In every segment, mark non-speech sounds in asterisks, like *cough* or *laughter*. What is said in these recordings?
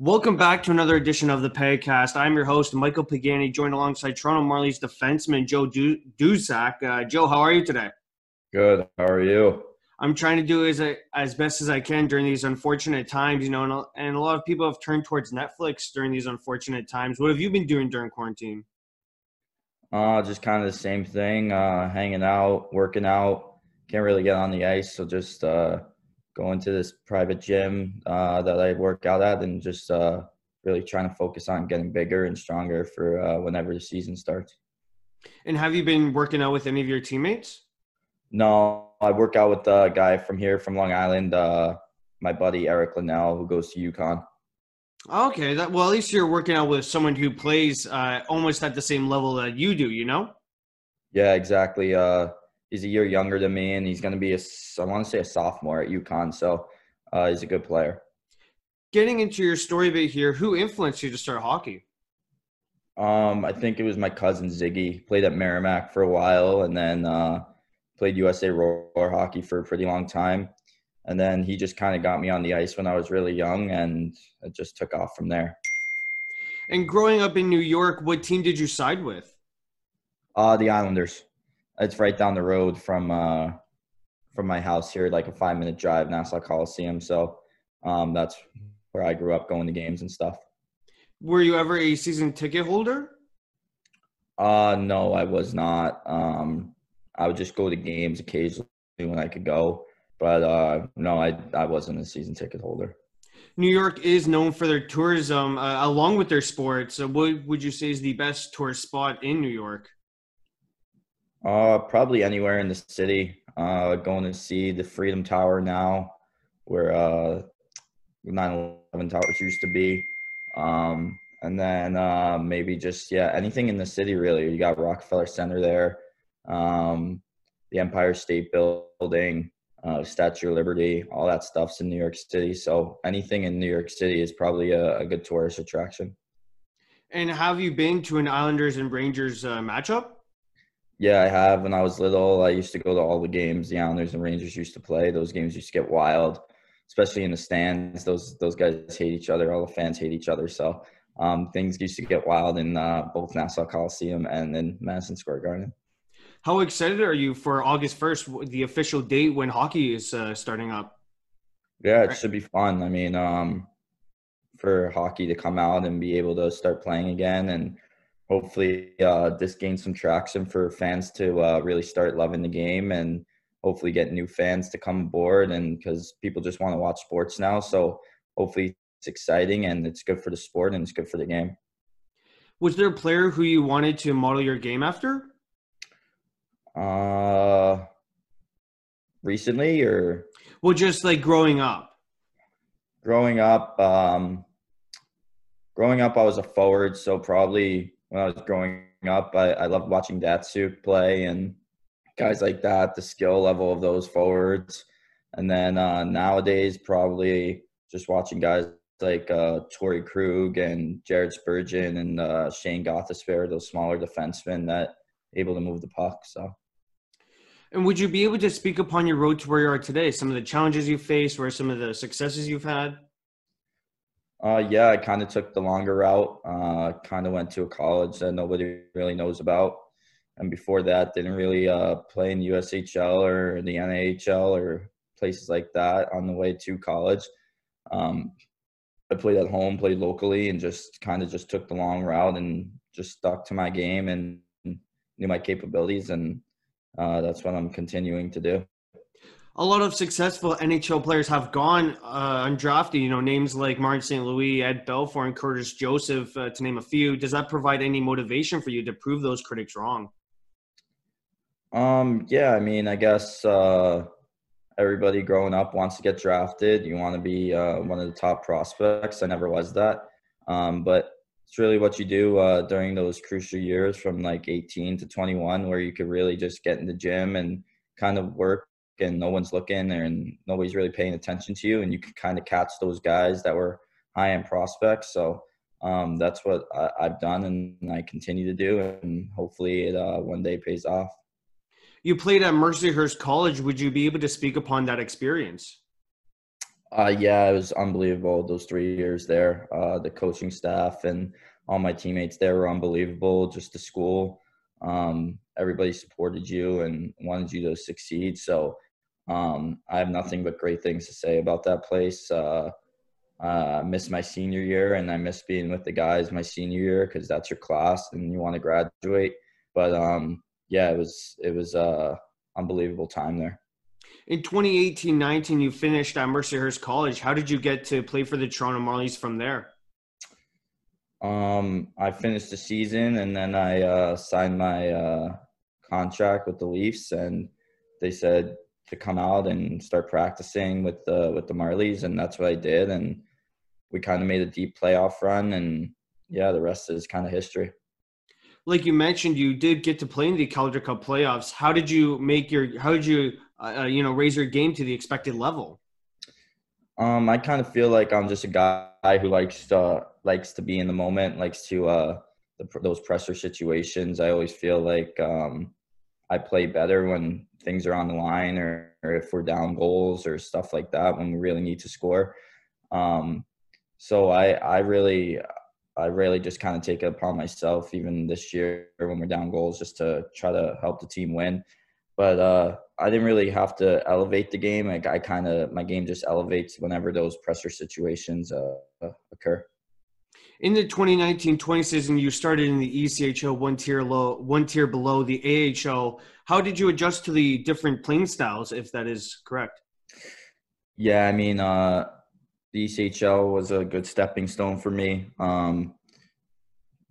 Welcome back to another edition of the Paycast. I'm your host, Michael Pagani, joined alongside Toronto Marlies defenseman Joe du- Duszak. Uh, Joe, how are you today? Good. How are you? I'm trying to do as as best as I can during these unfortunate times, you know, and, and a lot of people have turned towards Netflix during these unfortunate times. What have you been doing during quarantine? Uh, just kind of the same thing. Uh, hanging out, working out. Can't really get on the ice, so just uh, going to this private gym uh, that I work out at, and just uh, really trying to focus on getting bigger and stronger for uh, whenever the season starts. And have you been working out with any of your teammates? No, I work out with a guy from here, from Long Island. Uh, my buddy Eric Linnell, who goes to UConn. Okay, that well, at least you're working out with someone who plays uh, almost at the same level that you do. You know. Yeah, exactly. Uh, he's a year younger than me, and he's going to be a I want to say a sophomore at UConn. So uh, he's a good player. Getting into your story bit here, who influenced you to start hockey? Um, I think it was my cousin Ziggy. Played at Merrimack for a while, and then uh, played USA roller hockey for a pretty long time. And then he just kind of got me on the ice when I was really young, and it just took off from there. And growing up in New York, what team did you side with? Uh, the Islanders. It's right down the road from uh, from my house here, like a five minute drive, Nassau Coliseum. So um, that's where I grew up going to games and stuff. Were you ever a season ticket holder? Uh, no, I was not. Um, I would just go to games occasionally when I could go, but uh, no, I I wasn't a season ticket holder. New York is known for their tourism, uh, along with their sports. So what would you say is the best tourist spot in New York? Uh, probably anywhere in the city. Uh, going to see the Freedom Tower now, where uh, 9/11 towers used to be. Um, and then uh, maybe just yeah, anything in the city really. You got Rockefeller Center there, um, the Empire State Building, uh, Statue of Liberty, all that stuff's in New York City. So anything in New York City is probably a, a good tourist attraction. And have you been to an Islanders and Rangers uh, matchup? Yeah, I have. When I was little, I used to go to all the games the Islanders and Rangers used to play. Those games used to get wild, especially in the stands. Those those guys hate each other. All the fans hate each other. So um, things used to get wild in uh, both Nassau Coliseum and then Madison Square Garden. How excited are you for August 1st, the official date when hockey is uh, starting up? Yeah, it should be fun. I mean, um, for hockey to come out and be able to start playing again and hopefully uh, this gains some traction for fans to uh, really start loving the game and hopefully get new fans to come aboard and because people just want to watch sports now. So hopefully it's exciting and it's good for the sport and it's good for the game. Was there a player who you wanted to model your game after? Uh recently or? Well just like growing up. Growing up um growing up i was a forward so probably when I was growing up. I, I loved watching Datsyuk play and guys like that, the skill level of those forwards. And then uh, nowadays, probably just watching guys like uh, Krug and Jared Spurgeon and uh, Shane Gostisbehere, those smaller defensemen that able to move the puck. So. And would you be able to speak upon your road to where you are today? Some of the challenges you faced, where some of the successes you've had? Uh, yeah, I kind of took the longer route. Uh, kind of went to a college that nobody really knows about, and before that, didn't really uh, play in USHL or the NHL or places like that on the way to college. Um, I played at home, played locally, and just kind of just took the long route and just stuck to my game and knew my capabilities, and uh, that's what I'm continuing to do a lot of successful NHL players have gone uh, undrafted. You know, names like Martin St. Louis, Ed Belfour, and Curtis Joseph, uh, to name a few. Does that provide any motivation for you to prove those critics wrong? Um, yeah, I mean, I guess uh, everybody growing up wants to get drafted. You want to be uh, one of the top prospects. I never was that, um, but it's really what you do uh, during those crucial years from like 18 to 21, where you could really just get in the gym and kind of work and no one's looking and nobody's really paying attention to you and you can kind of catch those guys that were high end prospects so um, that's what I, have done and I continue to do and hopefully it uh, one day pays off. You played at Mercyhurst College. Would you be able to speak upon that experience? Uh, yeah, it was unbelievable. Those three years there, uh, the coaching staff and all my teammates there were unbelievable. Just the school, um, everybody supported you and wanted you to succeed. So um, I have nothing but great things to say about that place. Uh, uh, I miss my senior year and I miss being with the guys my senior year because that's your class and you want to graduate. But um, yeah, it was it was a unbelievable time there. In 2018-19, you finished at Mercyhurst College. How did you get to play for the Toronto Marlies from there? Um, I finished the season and then I uh, signed my uh, contract with the Leafs, and they said to come out and start practicing with the with the Marlies, and that's what I did. And we kind of made a deep playoff run, and yeah, the rest is kind of history. Like you mentioned, you did get to play in the Calder Cup playoffs. How did you make your? How did you, uh, uh you know, raise your game to the expected level? Um, I kind of feel like I'm just a guy who likes to likes to be in the moment, likes to uh, the, those pressure situations. I always feel like um, I play better when things are on the line or, or if we're down goals or stuff like that when we really need to score. Um, so I I really I really just kind of take it upon myself even this year when we're down goals just to try to help the team win. But uh, I didn't really have to elevate the game. Like I kind of my game just elevates whenever those pressure situations uh, occur. In the 2019-20 season, you started in the ECHL one tier low, one tier below the AHL. How did you adjust to the different playing styles, if that is correct? Yeah, I mean, uh, the ECHL was a good stepping stone for me. Um,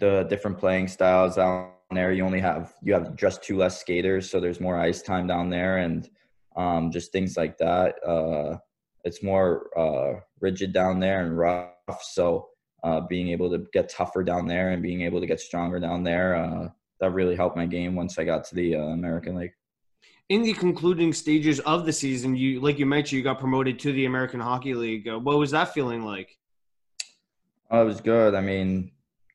the different playing styles down there, you only have you have just two less skaters, so there's more ice time down there, and um, just things like that. Uh, it's more uh, rigid down there and rough, so uh, being able to get tougher down there and being able to get stronger down there. Uh, that really helped my game once I got to the uh, American League. In the concluding stages of the season, you like you mentioned, you got promoted to the American Hockey League. Uh, what was that feeling like? Oh, it was good. I mean,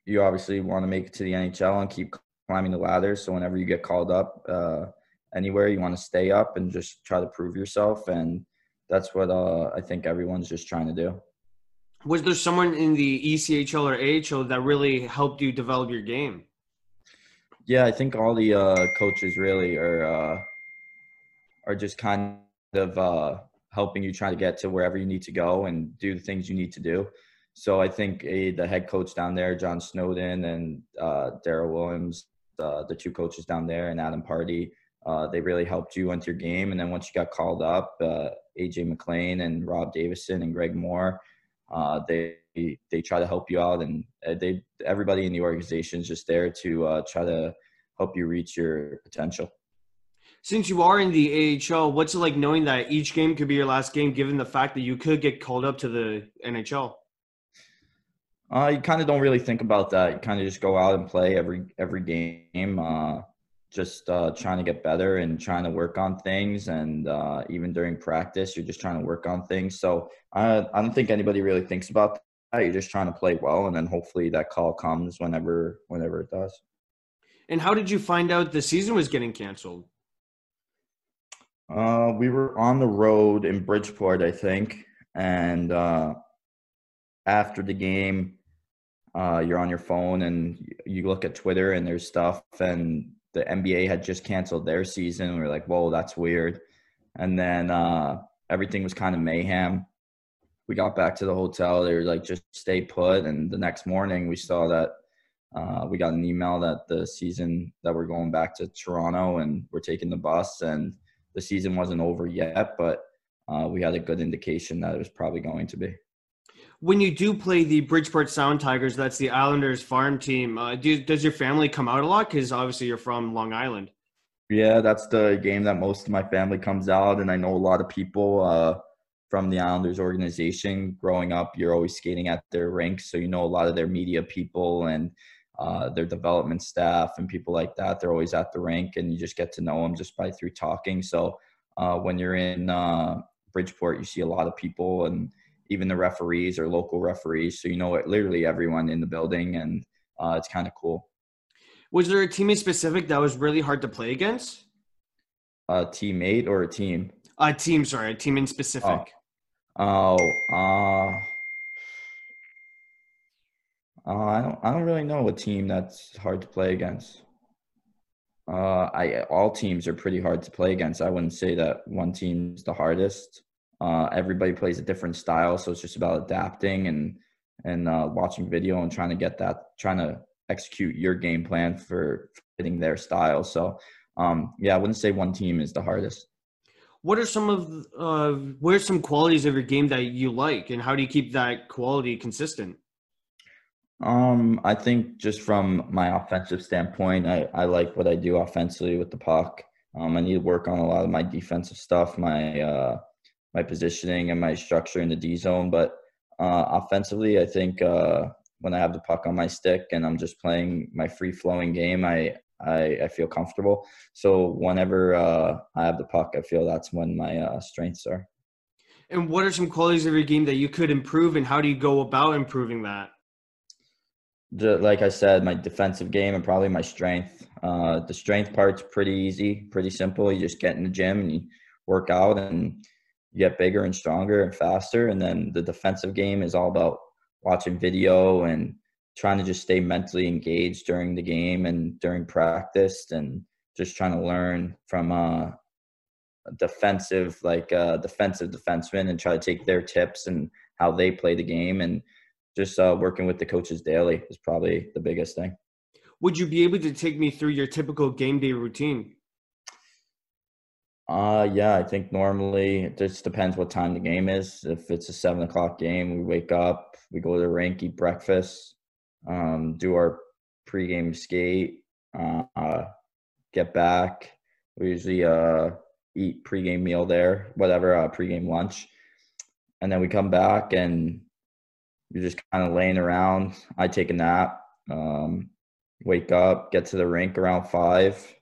you obviously want to make it to the NHL and keep climbing the ladder. So whenever you get called up uh, anywhere, you want to stay up and just try to prove yourself. And that's what uh, I think everyone's just trying to do was there someone in the ECHL or AHL that really helped you develop your game? Yeah, I think all the uh, coaches really are uh, are just kind of uh, helping you try to get to wherever you need to go and do the things you need to do. So I think uh, the head coach down there, John Snowden, and uh, Daryl Williams, uh, the two coaches down there, and Adam Pardy, they really helped you into your game. And then once you got called up, AJ MacLean and Rob Davison and Greg Moore uh, they they try to help you out, and uh, they everybody in the organization is just there to uh, try to help you reach your potential. Since you are in the AHL, what's it like knowing that each game could be your last game, given the fact that you could get called up to the NHL? Uh, you kind of don't really think about that. You kind of just go out and play every every game. Uh, just uh, trying to get better and trying to work on things. And uh, even during practice, you're just trying to work on things. So I, I don't think anybody really thinks about that. You're just trying to play well, and then hopefully that call comes whenever whenever it does. And how did you find out the season was getting canceled? Uh, we were on the road in Bridgeport, I think, and uh, after the game, uh, you're on your phone and you look at Twitter and there's stuff, and the NBA had just canceled their season. We were like, whoa, that's weird. And then uh, everything was kind of mayhem. We got back to the hotel. They were like, just stay put. And the next morning, we saw that uh, we got an email that the season that we're going back to Toronto and we're taking the bus. And the season wasn't over yet, but uh, we had a good indication that it was probably going to be when you do play the Bridgeport Sound Tigers, that's the Islanders farm team. Uh, do, does your family come out a lot? Because obviously you're from Long Island. Yeah, that's the game that most of my family comes out, and I know a lot of people uh, from the Islanders organization. Growing up, you're always skating at their rinks, so you know a lot of their media people and uh, their development staff and people like that. They're always at the rink, and you just get to know them just by through talking. So uh, when you're in uh, Bridgeport, you see a lot of people and even the referees or local referees. So you know it, literally everyone in the building, and uh, it's kind of cool. Was there a teammate specific that was really hard to play against? A teammate or a team? A team, sorry, a team in specific. Oh, uh, uh, I don't. I don't really know a team that's hard to play against. Uh, I all teams are pretty hard to play against. I wouldn't say that one team's the hardest. Uh, everybody plays a different style, so it's just about adapting and and uh, watching video and trying to get that, trying to execute your game plan for fitting their style. So, um, yeah, I wouldn't say one team is the hardest. What are some of uh, what are some qualities of your game that you like, and how do you keep that quality consistent? Um, I think just from my offensive standpoint, I, I like what I do offensively with the puck. Um, I need to work on a lot of my defensive stuff, my uh, my positioning and my structure in the D zone. But uh, offensively, I think uh, when I have the puck on my stick and I'm just playing my free flowing game, I, I, I feel comfortable. So whenever uh, I have the puck, I feel that's when my uh, strengths are. And what are some qualities of your game that you could improve, and how do you go about improving that? The, like I said, my defensive game and probably my strength. Uh, the strength part's pretty easy, pretty simple. You just get in the gym and you work out and get bigger and stronger and faster. And then the defensive game is all about watching video and trying to just stay mentally engaged during the game and during practice and just trying to learn from uh, a defensive like uh, defensive defenseman and try to take their tips and how they play the game and just uh, working with the coaches daily is probably the biggest thing. Would you be able to take me through your typical game day routine? Uh, yeah, I think normally it just depends what time the game is. If it's a seven o'clock game, we wake up, we go to the rink, eat breakfast, um, do our pregame skate, uh, get back. We usually uh, eat pregame meal there, whatever, uh, pregame lunch. And then we come back and you're just kind of laying around. I take a nap, um, wake up, get to the rink around five,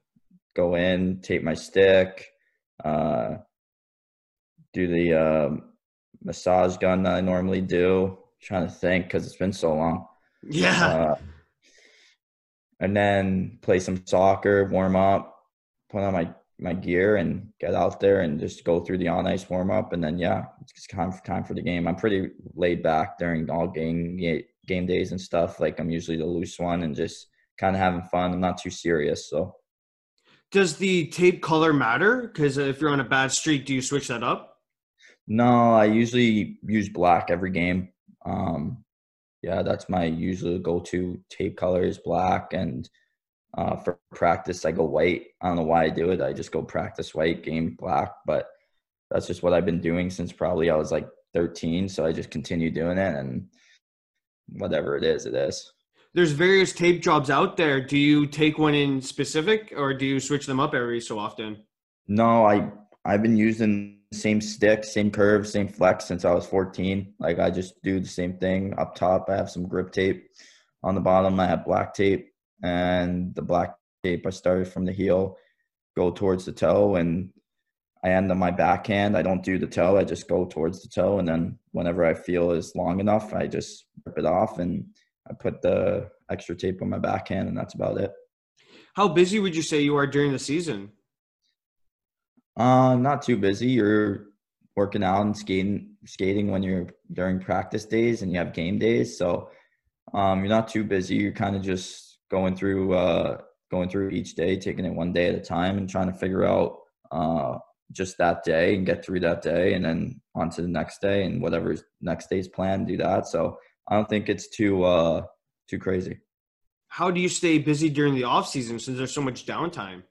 go in, tape my stick, uh, do the uh, massage gun that I normally do. I'm trying to think because it's been so long. Yeah. Uh, and then play some soccer, warm up, put on my my gear, and get out there and just go through the on ice warm up, and then yeah, it's time for time for the game. I'm pretty laid back during all game game days and stuff. Like I'm usually the loose one and just kind of having fun. I'm not too serious, so does the tape color matter? Because if you're on a bad streak, do you switch that up? No, I usually use black every game. Um, yeah, that's my usual go-to tape color is black, and uh, for practice I go white. I don't know why I do it. I just go practice white, game black, but that's just what I've been doing since probably I was like 13. So I just continue doing it, and whatever it is, it is there's various tape jobs out there. Do you take one in specific, or do you switch them up every so often? No, I I've been using same stick, same curve, same flex since I was 14. Like I just do the same thing up top. I have some grip tape. On the bottom, I have black tape, and the black tape I started from the heel, go towards the toe, and I end on my backhand. I don't do the toe. I just go towards the toe, and then whenever I feel is long enough, I just rip it off and I put the extra tape on my backhand, and that's about it. How busy would you say you are during the season? Uh, not too busy. You're working out and skating, skating when you're during practice days, and you have game days. So um, you're not too busy. You're kind of just going through, uh, going through each day, taking it one day at a time, and trying to figure out uh, just that day and get through that day, and then on to the next day and whatever next day's plan. Do that. So I don't think it's too uh too crazy. How do you stay busy during the off season since there's so much downtime?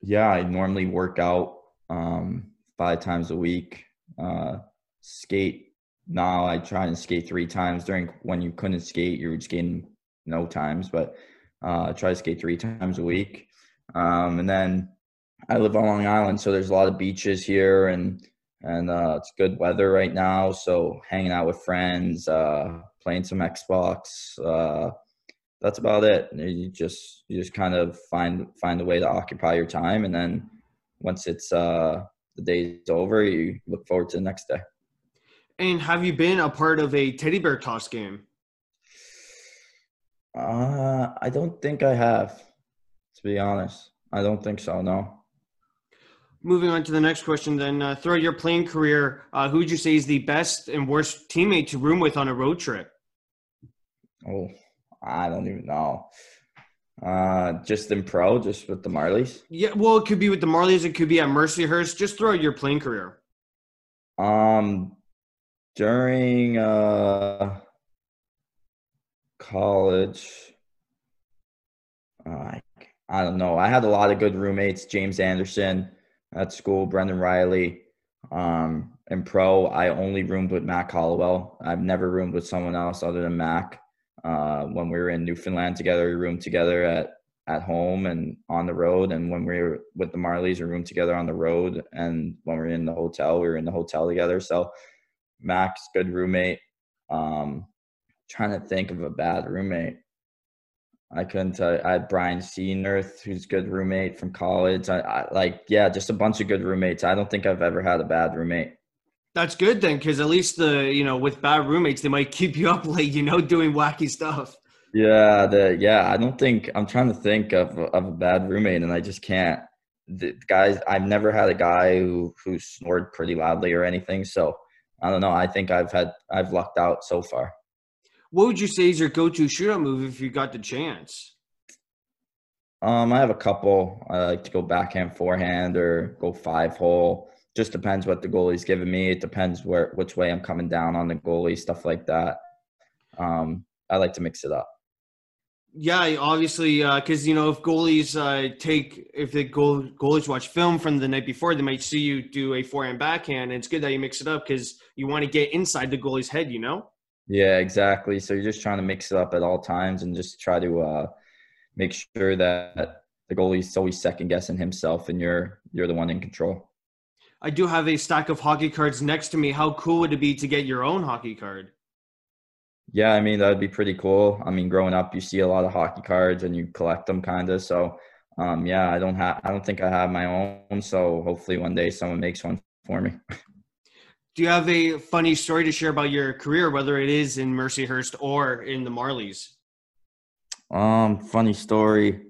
Yeah, I normally work out um, five times a week. Uh, skate now. I try and skate three times during when you couldn't skate. You were skating no times, but uh, I try to skate three times a week. Um, and then I live on Long Island, so there's a lot of beaches here, and and uh, it's good weather right now. So hanging out with friends, uh, playing some Xbox. Uh, that's about it. You just you just kind of find find a way to occupy your time, and then once it's uh, the day's over, you look forward to the next day. And have you been a part of a teddy bear toss game? Uh, I don't think I have. To be honest, I don't think so. No Moving on to the next question, then. Uh, throughout your playing career, uh, who would you say is the best and worst teammate to room with on a road trip? Oh, I don't even know. Uh, just in pro, just with the Marlies. Yeah, well, it could be with the Marlies. It could be at Mercyhurst. Just throughout your playing career. Um, during uh college, uh, I don't know. I had a lot of good roommates. James Anderson at school, Brendan Riley. Um, in pro, I only roomed with Mac Hollowell. I've never roomed with someone else other than Mac. Uh, when we were in Newfoundland together, we roomed together at at home and on the road. And when we were with the Marlies, we roomed together on the road. And when we were in the hotel, we were in the hotel together. So Mac's good roommate. Um, trying to think of a bad roommate. I couldn't tell you. I had Brian Seenerth, who's good roommate from college. I, I like, yeah, just a bunch of good roommates. I don't think I've ever had a bad roommate. That's good then, because at least the you know with bad roommates they might *laughs* keep you up late, you know, doing wacky stuff. Yeah, the yeah. I don't think I'm trying to think of of a bad roommate, and I just can't. The guys, I've never had a guy who who snored pretty loudly or anything. So I don't know. I think I've had I've lucked out so far. What would you say is your go-to shootout move if you got the chance? Um, I have a couple. I like to go backhand, forehand, or go five hole just depends what the goalie's giving me. It depends where which way I'm coming down on the goalie, stuff like that. Um, I like to mix it up. Yeah, obviously, because uh, you know if goalies uh, take if the goal, goalies watch film from the night before, they might see you do a forehand backhand. And it's good that you mix it up because you want to get inside the goalie's head. You know. Yeah, exactly. So you're just trying to mix it up at all times and just try to uh, make sure that the goalie's always second guessing himself and you're you're the one in control. I do have a stack of hockey cards next to me. How cool would it be to get your own hockey card? Yeah, I mean that would be pretty cool. I mean, growing up, you see a lot of hockey cards and you collect them, kind of. So, um, yeah, I don't have, I don't think I have my own. So hopefully one day someone makes one for me. *laughs* Do you have a funny story to share about your career, whether it is in Mercyhurst or in the Marlies? Um, funny story.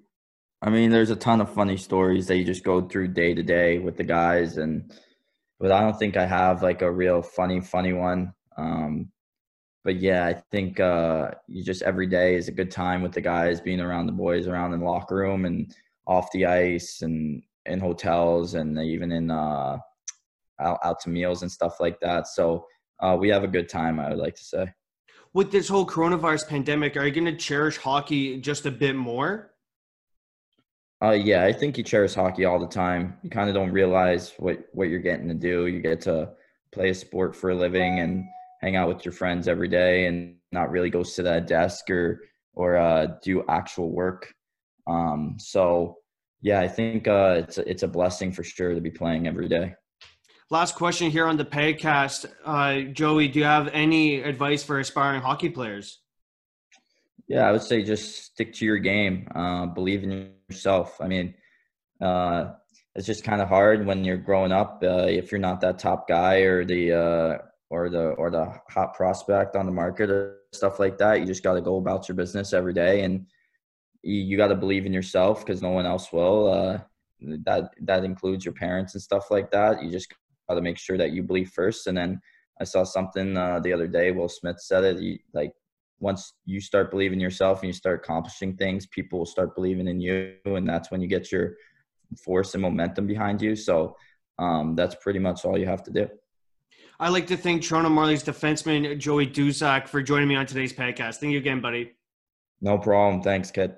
I mean, there's a ton of funny stories that you just go through day to day with the guys, and but I don't think I have like a real funny, funny one. Um, but yeah, I think uh, you just every day is a good time with the guys, being around the boys, around in the locker room and off the ice, and in hotels, and even in uh, out, out to meals and stuff like that. So uh, we have a good time. I would like to say. With this whole coronavirus pandemic, are you going to cherish hockey just a bit more? Uh, yeah, I think you cherish hockey all the time. You kind of don't realize what what you're getting to do. You get to play a sport for a living and hang out with your friends every day, and not really go sit at a desk or or uh, do actual work. Um, so yeah, I think uh, it's a, it's a blessing for sure to be playing every day. Last question here on the podcast, uh, Joey. Do you have any advice for aspiring hockey players? Yeah, I would say just stick to your game. Uh, believe in yourself. I mean, uh, it's just kind of hard when you're growing up uh, if you're not that top guy or the uh, or the or the hot prospect on the market or stuff like that. You just got to go about your business every day, and you, you got to believe in yourself because no one else will. Uh, that that includes your parents and stuff like that. You just to make sure that you believe first, and then I saw something uh, the other day. Will Smith said it. He, like once you start believing yourself and you start accomplishing things, people will start believing in you, and that's when you get your force and momentum behind you. So um, that's pretty much all you have to do. I'd like to thank Toronto Marlies defenseman Joey Duszak for joining me on today's podcast. Thank you again, buddy. No problem. Thanks, kid.